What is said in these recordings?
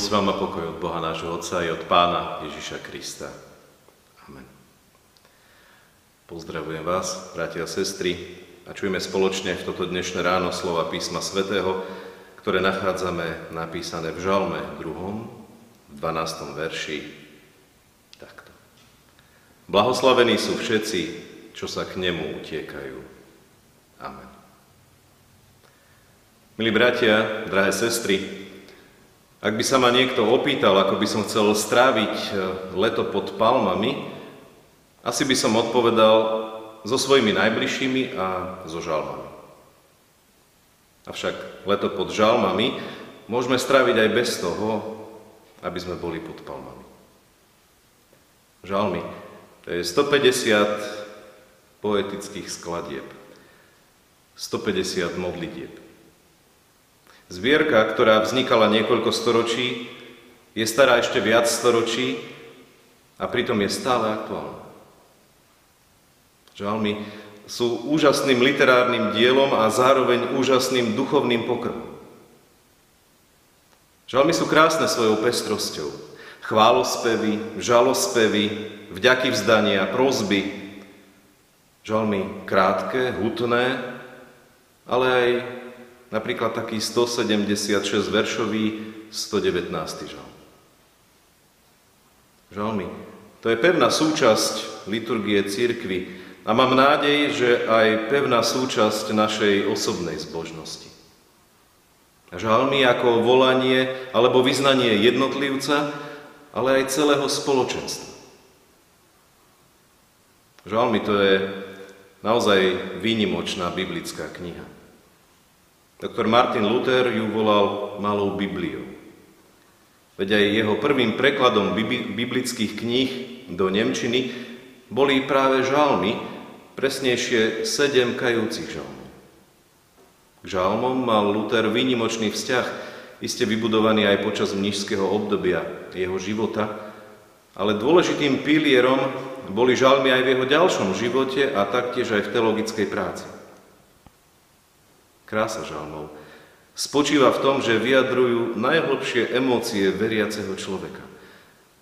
Milosť vám a pokoj od Boha nášho Otca i od Pána Ježiša Krista. Amen. Pozdravujem vás, bratia a sestry, a čujeme spoločne v toto dnešné ráno slova písma svätého, ktoré nachádzame napísané v Žalme 2. v 12. verši takto. Blahoslavení sú všetci, čo sa k nemu utiekajú. Amen. Milí bratia, drahé sestry, ak by sa ma niekto opýtal, ako by som chcel stráviť e, leto pod palmami, asi by som odpovedal so svojimi najbližšími a so žalmami. Avšak leto pod žalmami môžeme stráviť aj bez toho, aby sme boli pod palmami. Žalmy, to je 150 poetických skladieb, 150 modlitieb. Zvierka, ktorá vznikala niekoľko storočí, je stará ešte viac storočí a pritom je stále aktuálna. Žalmy sú úžasným literárnym dielom a zároveň úžasným duchovným pokrmom. Žalmy sú krásne svojou pestrosťou. Chválospevy, žalospevy, vďaky vzdania, prozby. Žalmy krátke, hutné, ale aj Napríklad taký 176 veršový 119. žalm. Žalmy. To je pevná súčasť liturgie církvy a mám nádej, že aj pevná súčasť našej osobnej zbožnosti. Žalmy ako volanie alebo vyznanie jednotlivca, ale aj celého spoločenstva. Žalmy to je naozaj výnimočná biblická kniha. Doktor Martin Luther ju volal Malou Bibliou. Veď aj jeho prvým prekladom biblických kníh do Nemčiny boli práve žalmy, presnejšie sedem kajúcich žalmov. K žalmom mal Luther výnimočný vzťah, iste vybudovaný aj počas mnižského obdobia jeho života, ale dôležitým pilierom boli žalmy aj v jeho ďalšom živote a taktiež aj v teologickej práci. Krása žalmov spočíva v tom, že vyjadrujú najhlbšie emócie veriaceho človeka.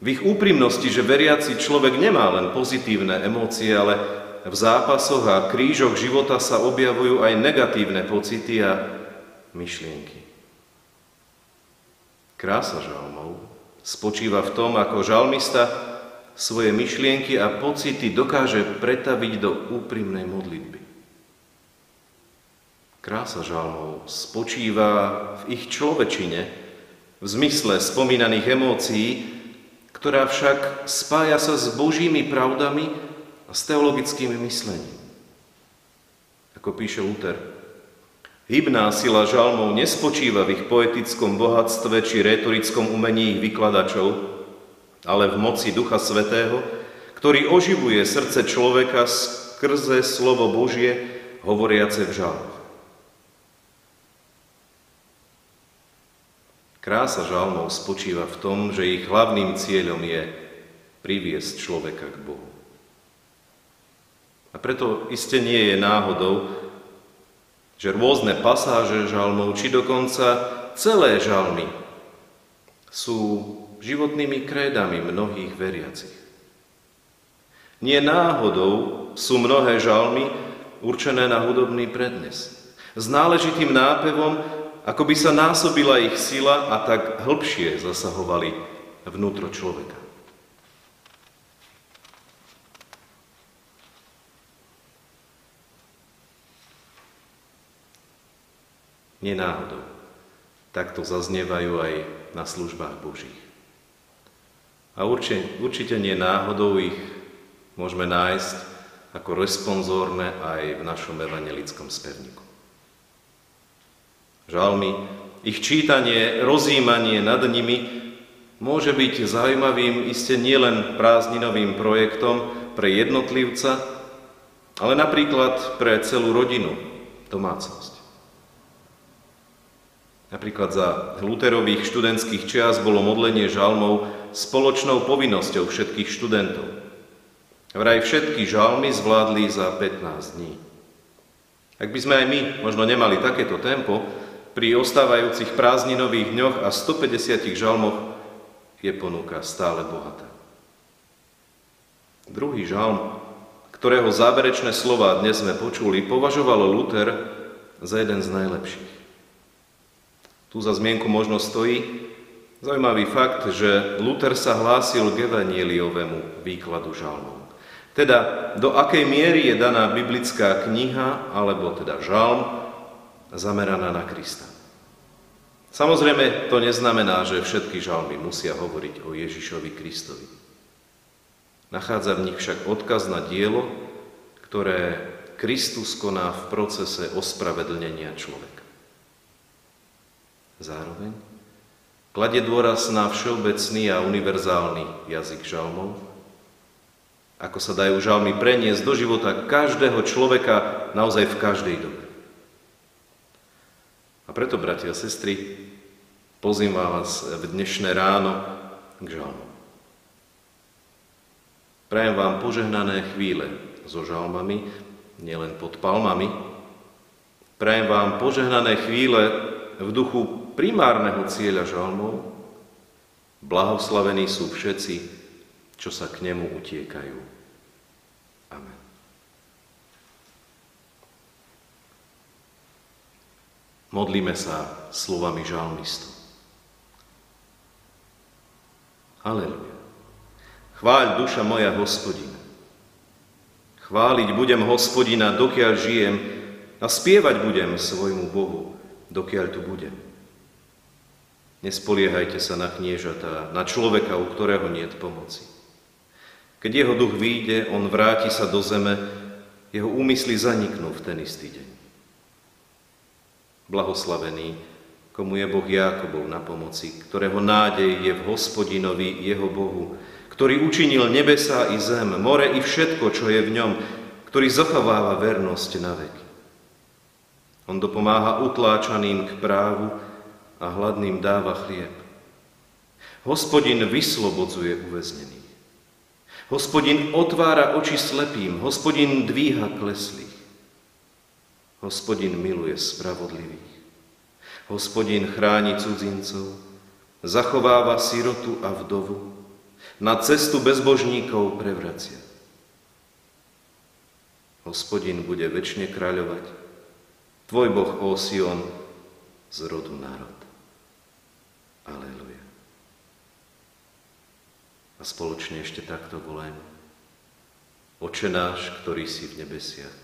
V ich úprimnosti, že veriaci človek nemá len pozitívne emócie, ale v zápasoch a krížoch života sa objavujú aj negatívne pocity a myšlienky. Krása žalmov spočíva v tom, ako žalmista svoje myšlienky a pocity dokáže pretaviť do úprimnej modlitby. Krása žalmov spočíva v ich človečine, v zmysle spomínaných emócií, ktorá však spája sa s Božími pravdami a s teologickým myslením. Ako píše Luther, hybná sila žalmov nespočíva v ich poetickom bohatstve či retorickom umení ich vykladačov, ale v moci Ducha Svetého, ktorý oživuje srdce človeka skrze slovo Božie, hovoriace v žalmoch. Krása žalmov spočíva v tom, že ich hlavným cieľom je priviesť človeka k Bohu. A preto iste nie je náhodou, že rôzne pasáže žalmov, či dokonca celé žalmy sú životnými krédami mnohých veriacich. Nie náhodou sú mnohé žalmy určené na hudobný prednes. S náležitým nápevom ako by sa násobila ich sila a tak hĺbšie zasahovali vnútro človeka. Nenáhodou. Takto zaznievajú aj na službách Božích. A určite, určite nie ich môžeme nájsť ako responsórne aj v našom evangelickom spevniku. Žalmy, ich čítanie, rozjímanie nad nimi môže byť zaujímavým iste nielen prázdninovým projektom pre jednotlivca, ale napríklad pre celú rodinu, domácnosť. Napríklad za Luterových študentských čias bolo modlenie žalmov spoločnou povinnosťou všetkých študentov. Vraj všetky žalmy zvládli za 15 dní. Ak by sme aj my možno nemali takéto tempo, pri ostávajúcich prázdninových dňoch a 150 žalmoch je ponuka stále bohatá. Druhý žalm, ktorého záverečné slova dnes sme počuli, považoval Luther za jeden z najlepších. Tu za zmienku možno stojí zaujímavý fakt, že Luther sa hlásil k evanieliovému výkladu žalmov. Teda, do akej miery je daná biblická kniha, alebo teda žalm, zameraná na Krista. Samozrejme, to neznamená, že všetky žalmy musia hovoriť o Ježišovi Kristovi. Nachádza v nich však odkaz na dielo, ktoré Kristus koná v procese ospravedlnenia človeka. Zároveň kladie dôraz na všeobecný a univerzálny jazyk žalmov, ako sa dajú žalmy preniesť do života každého človeka naozaj v každej dobe. Preto, bratia a sestry, pozývam vás v dnešné ráno k žalmom. Prajem vám požehnané chvíle so žalmami, nielen pod palmami. Prajem vám požehnané chvíle v duchu primárneho cieľa žalmov. Blahoslavení sú všetci, čo sa k nemu utiekajú. Amen. Modlíme sa slovami žalmistu. Aleluja. Chváľ duša moja hospodina. Chváliť budem hospodina, dokiaľ žijem a spievať budem svojmu Bohu, dokiaľ tu budem. Nespoliehajte sa na kniežatá, na človeka, u ktorého nie je pomoci. Keď jeho duch vyjde, on vráti sa do zeme, jeho úmysly zaniknú v ten istý deň. Blahoslavený, komu je Boh Jákobov na pomoci, ktorého nádej je v hospodinovi, jeho Bohu, ktorý učinil nebesá i zem, more i všetko, čo je v ňom, ktorý zachováva vernosť na veky. On dopomáha utláčaným k právu a hladným dáva chlieb. Hospodin vyslobodzuje uväznených. Hospodin otvára oči slepým, hospodin dvíha kleslých. Hospodin miluje spravodlivých. Hospodin chráni cudzincov, zachováva sirotu a vdovu, na cestu bezbožníkov prevracia. Hospodin bude väčšine kráľovať, tvoj Boh, ó Sion, z rodu národ. Aleluja. A spoločne ešte takto volajme. Oče náš, ktorý si v nebesiach,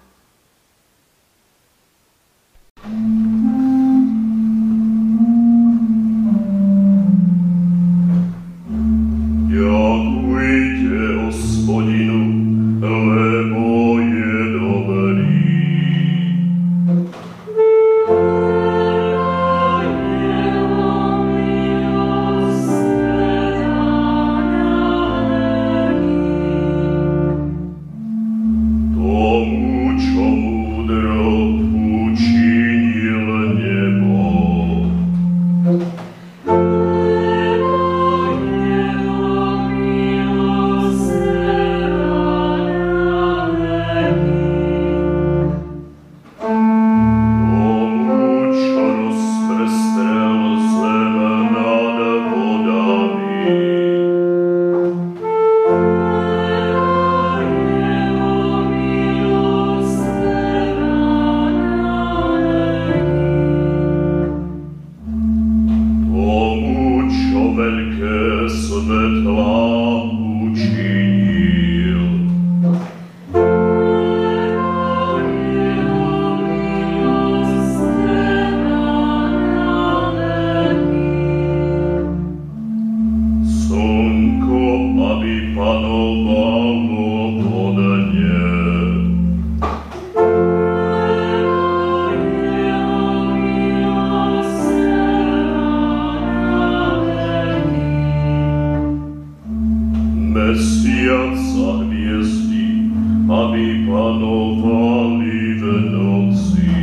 aby panovali v noci.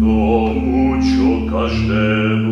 Tomu, čo každému